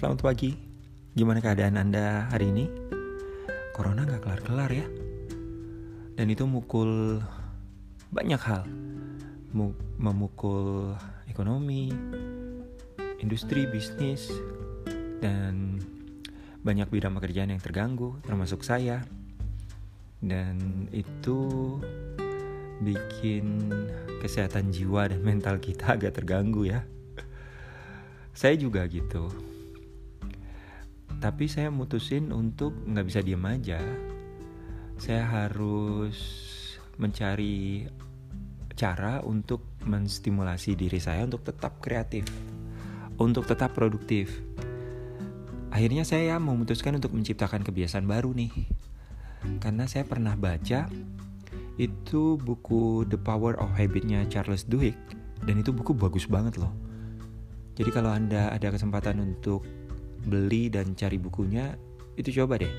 selamat pagi. Gimana keadaan Anda hari ini? Corona nggak kelar-kelar ya. Dan itu mukul banyak hal. memukul ekonomi, industri, bisnis, dan banyak bidang pekerjaan yang terganggu, termasuk saya. Dan itu bikin kesehatan jiwa dan mental kita agak terganggu ya. Saya juga gitu tapi saya mutusin untuk nggak bisa diem aja. Saya harus mencari cara untuk menstimulasi diri saya untuk tetap kreatif untuk tetap produktif. Akhirnya saya memutuskan untuk menciptakan kebiasaan baru nih. Karena saya pernah baca itu buku The Power of Habitnya Charles Duhigg dan itu buku bagus banget loh. Jadi kalau anda ada kesempatan untuk beli dan cari bukunya, itu coba deh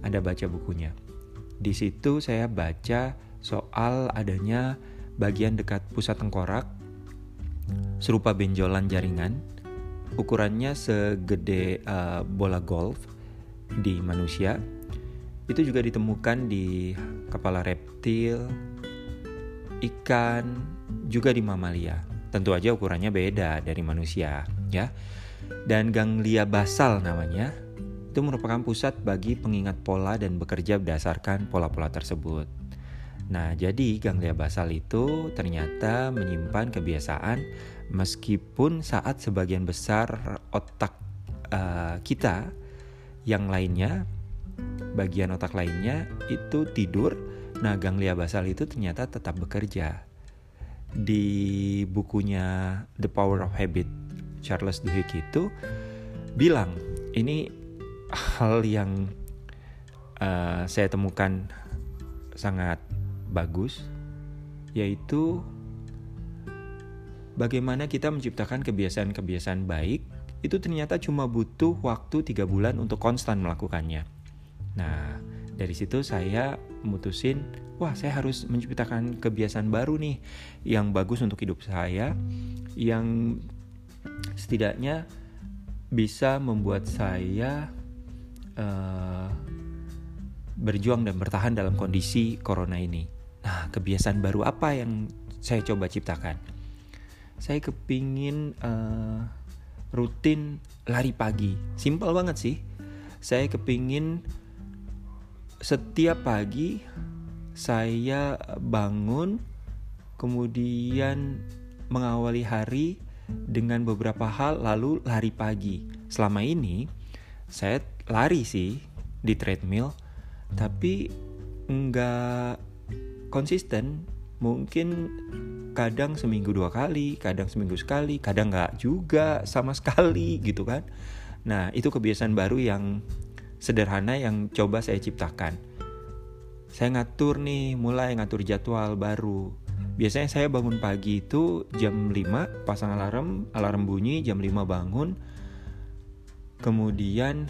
Anda baca bukunya. Di situ saya baca soal adanya bagian dekat pusat tengkorak serupa benjolan jaringan, ukurannya segede uh, bola golf di manusia. Itu juga ditemukan di kepala reptil, ikan, juga di mamalia. Tentu aja ukurannya beda dari manusia, ya dan ganglia basal namanya itu merupakan pusat bagi pengingat pola dan bekerja berdasarkan pola-pola tersebut. Nah, jadi ganglia basal itu ternyata menyimpan kebiasaan meskipun saat sebagian besar otak uh, kita yang lainnya, bagian otak lainnya itu tidur, nah ganglia basal itu ternyata tetap bekerja. Di bukunya The Power of Habit Charles Duhigg itu bilang ini hal yang uh, saya temukan sangat bagus yaitu bagaimana kita menciptakan kebiasaan-kebiasaan baik itu ternyata cuma butuh waktu tiga bulan untuk konstan melakukannya. Nah, dari situ saya mutusin, wah saya harus menciptakan kebiasaan baru nih yang bagus untuk hidup saya, yang setidaknya bisa membuat saya uh, berjuang dan bertahan dalam kondisi corona ini. Nah, kebiasaan baru apa yang saya coba ciptakan? Saya kepingin uh, rutin lari pagi. Simpel banget sih. Saya kepingin setiap pagi saya bangun, kemudian mengawali hari dengan beberapa hal lalu lari pagi. Selama ini saya lari sih di treadmill tapi nggak konsisten. Mungkin kadang seminggu dua kali, kadang seminggu sekali, kadang nggak juga sama sekali gitu kan. Nah itu kebiasaan baru yang sederhana yang coba saya ciptakan. Saya ngatur nih, mulai ngatur jadwal baru biasanya saya bangun pagi itu jam 5 pasang alarm alarm bunyi jam 5 bangun. Kemudian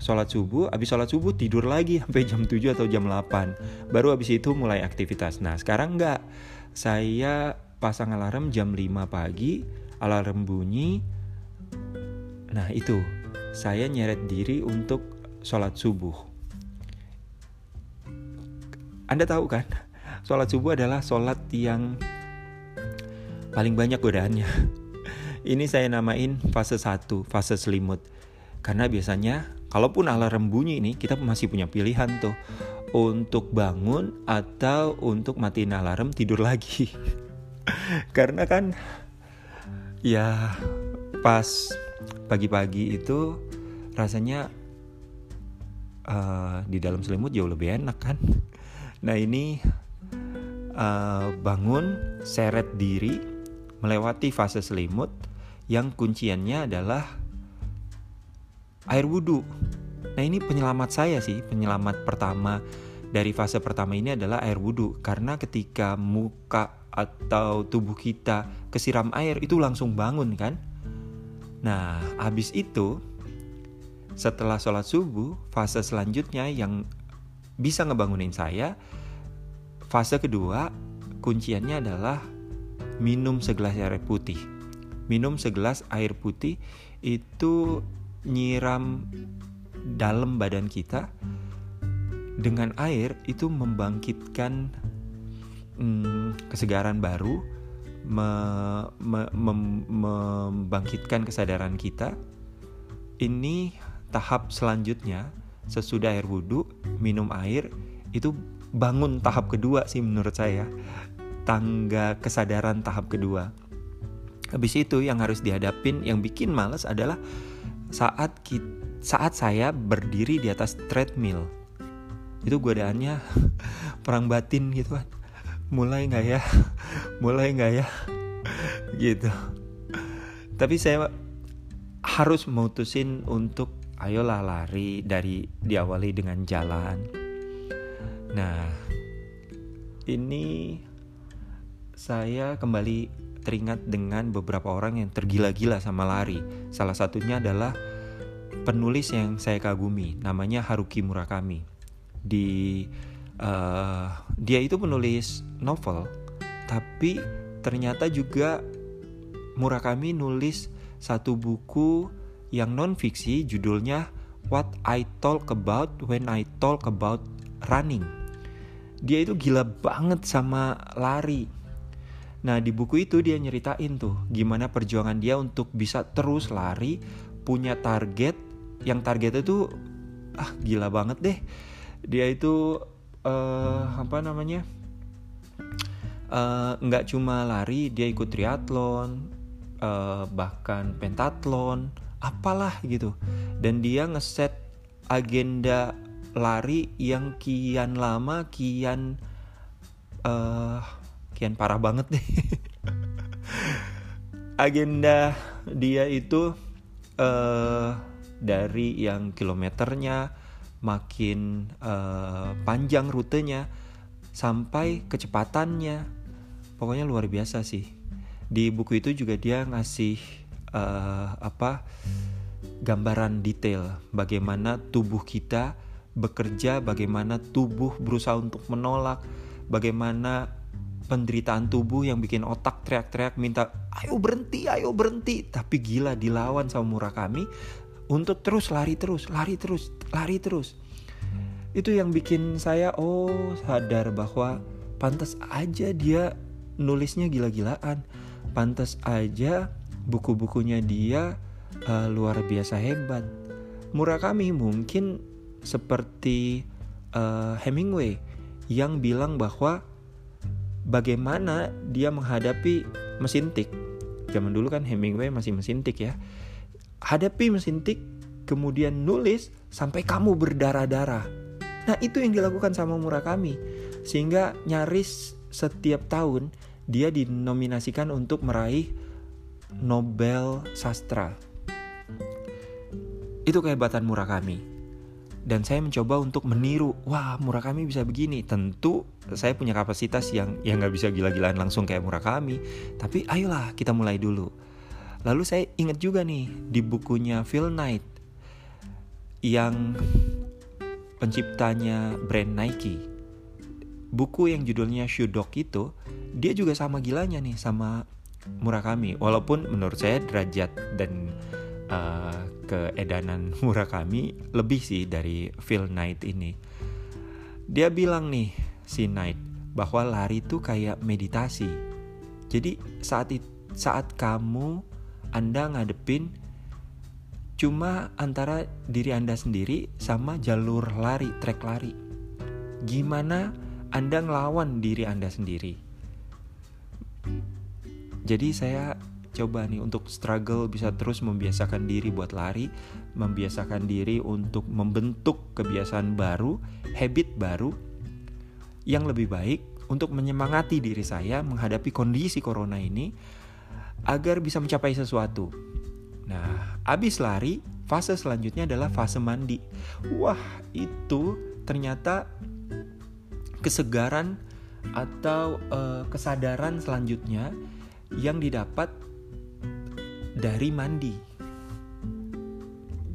sholat subuh habis sholat subuh tidur lagi sampai jam 7 atau jam 8 baru habis itu mulai aktivitas. Nah sekarang enggak. Saya pasang alarm jam 5 pagi alarm bunyi. Nah itu. Saya nyeret diri untuk sholat subuh. Anda tahu kan sholat subuh adalah sholat yang paling banyak godaannya. Ini saya namain fase 1, fase selimut. Karena biasanya kalaupun alarm bunyi ini kita masih punya pilihan tuh untuk bangun atau untuk matiin alarm tidur lagi. Karena kan ya pas pagi-pagi itu rasanya uh, di dalam selimut jauh lebih enak kan. Nah ini uh, bangun, seret diri, melewati fase selimut yang kunciannya adalah air wudhu. Nah ini penyelamat saya sih, penyelamat pertama dari fase pertama ini adalah air wudhu karena ketika muka atau tubuh kita kesiram air itu langsung bangun kan. Nah habis itu setelah sholat subuh fase selanjutnya yang bisa ngebangunin saya Fase kedua, kunciannya adalah minum segelas air putih. Minum segelas air putih itu nyiram dalam badan kita dengan air itu membangkitkan hmm, kesegaran baru, me, me, me, membangkitkan kesadaran kita. Ini tahap selanjutnya sesudah air wudhu minum air itu bangun tahap kedua sih menurut saya. Tangga kesadaran tahap kedua. Habis itu yang harus dihadapin yang bikin males adalah saat kita, saat saya berdiri di atas treadmill. Itu godaannya perang batin gitu kan. Mulai nggak ya? Mulai nggak ya? Gitu. Tapi saya harus memutusin untuk ayolah lari dari diawali dengan jalan. Nah, ini saya kembali teringat dengan beberapa orang yang tergila-gila sama lari. Salah satunya adalah penulis yang saya kagumi, namanya Haruki Murakami. Di uh, dia itu penulis novel, tapi ternyata juga Murakami nulis satu buku yang non fiksi judulnya What I Talk About When I Talk About Running. Dia itu gila banget sama lari. Nah di buku itu dia nyeritain tuh gimana perjuangan dia untuk bisa terus lari, punya target, yang target itu ah gila banget deh. Dia itu uh, apa namanya? Eh, nggak uh, cuma lari, dia ikut triathlon, uh, bahkan pentatlon, apalah gitu dan dia ngeset agenda lari yang kian lama kian uh, kian parah banget deh. Agenda dia itu uh, dari yang kilometernya makin uh, panjang rutenya sampai kecepatannya. Pokoknya luar biasa sih. Di buku itu juga dia ngasih uh, apa gambaran detail bagaimana tubuh kita bekerja, bagaimana tubuh berusaha untuk menolak, bagaimana penderitaan tubuh yang bikin otak teriak-teriak minta ayo berhenti, ayo berhenti, tapi gila dilawan sama Murakami untuk terus lari terus, lari terus, lari terus. Itu yang bikin saya oh sadar bahwa pantas aja dia nulisnya gila-gilaan. Pantas aja buku-bukunya dia uh, luar biasa hebat. Murakami mungkin seperti uh, Hemingway yang bilang bahwa bagaimana dia menghadapi mesin tik. Zaman dulu kan Hemingway masih mesin tik ya. Hadapi mesin tik, kemudian nulis sampai kamu berdarah-darah. Nah itu yang dilakukan sama Murakami. Sehingga nyaris setiap tahun dia dinominasikan untuk meraih Nobel Sastra. Itu kehebatan Murakami. Dan saya mencoba untuk meniru, wah Murakami bisa begini. Tentu saya punya kapasitas yang yang nggak bisa gila-gilaan langsung kayak Murakami. Tapi ayolah kita mulai dulu. Lalu saya ingat juga nih di bukunya Phil Knight yang penciptanya brand Nike. Buku yang judulnya Shoe Dog itu dia juga sama gilanya nih sama Murakami walaupun menurut saya derajat dan uh, keedanan Murakami lebih sih dari Phil Knight ini. Dia bilang nih si Knight bahwa lari itu kayak meditasi. Jadi saat saat kamu anda ngadepin cuma antara diri anda sendiri sama jalur lari trek lari. Gimana anda ngelawan diri anda sendiri? Jadi saya coba nih untuk struggle bisa terus membiasakan diri buat lari, membiasakan diri untuk membentuk kebiasaan baru, habit baru yang lebih baik untuk menyemangati diri saya menghadapi kondisi corona ini agar bisa mencapai sesuatu. Nah, abis lari, fase selanjutnya adalah fase mandi. Wah, itu ternyata kesegaran atau uh, kesadaran selanjutnya yang didapat dari mandi.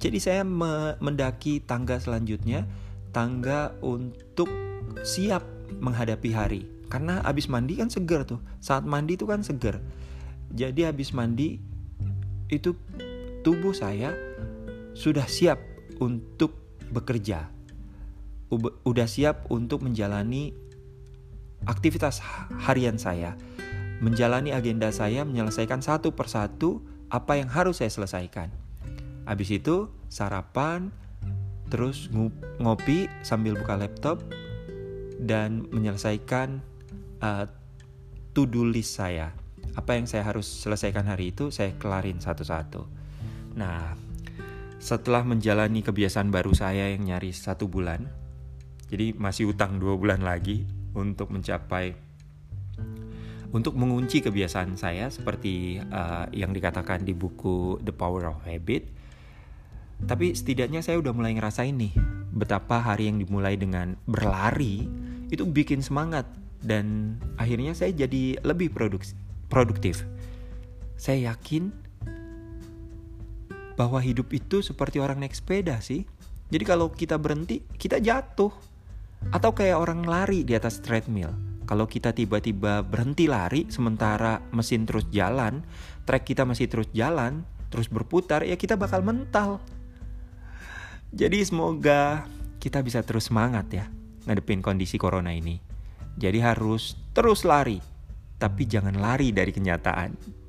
Jadi saya me mendaki tangga selanjutnya, tangga untuk siap menghadapi hari. Karena habis mandi kan seger tuh. Saat mandi itu kan seger. Jadi habis mandi itu tubuh saya sudah siap untuk bekerja, udah siap untuk menjalani aktivitas harian saya, menjalani agenda saya, menyelesaikan satu persatu apa yang harus saya selesaikan. Habis itu sarapan, terus ngopi sambil buka laptop dan menyelesaikan uh, to-do list saya. Apa yang saya harus selesaikan hari itu saya kelarin satu-satu. Nah, setelah menjalani kebiasaan baru saya yang nyaris satu bulan, jadi masih utang dua bulan lagi untuk mencapai untuk mengunci kebiasaan saya seperti uh, yang dikatakan di buku The Power of Habit. Tapi setidaknya saya udah mulai ngerasain nih betapa hari yang dimulai dengan berlari itu bikin semangat dan akhirnya saya jadi lebih produktif. Saya yakin bahwa hidup itu seperti orang naik sepeda sih. Jadi kalau kita berhenti, kita jatuh. Atau kayak orang lari di atas treadmill. Kalau kita tiba-tiba berhenti lari sementara mesin terus jalan, trek kita masih terus jalan, terus berputar, ya kita bakal mental. Jadi semoga kita bisa terus semangat ya ngadepin kondisi corona ini. Jadi harus terus lari, tapi jangan lari dari kenyataan.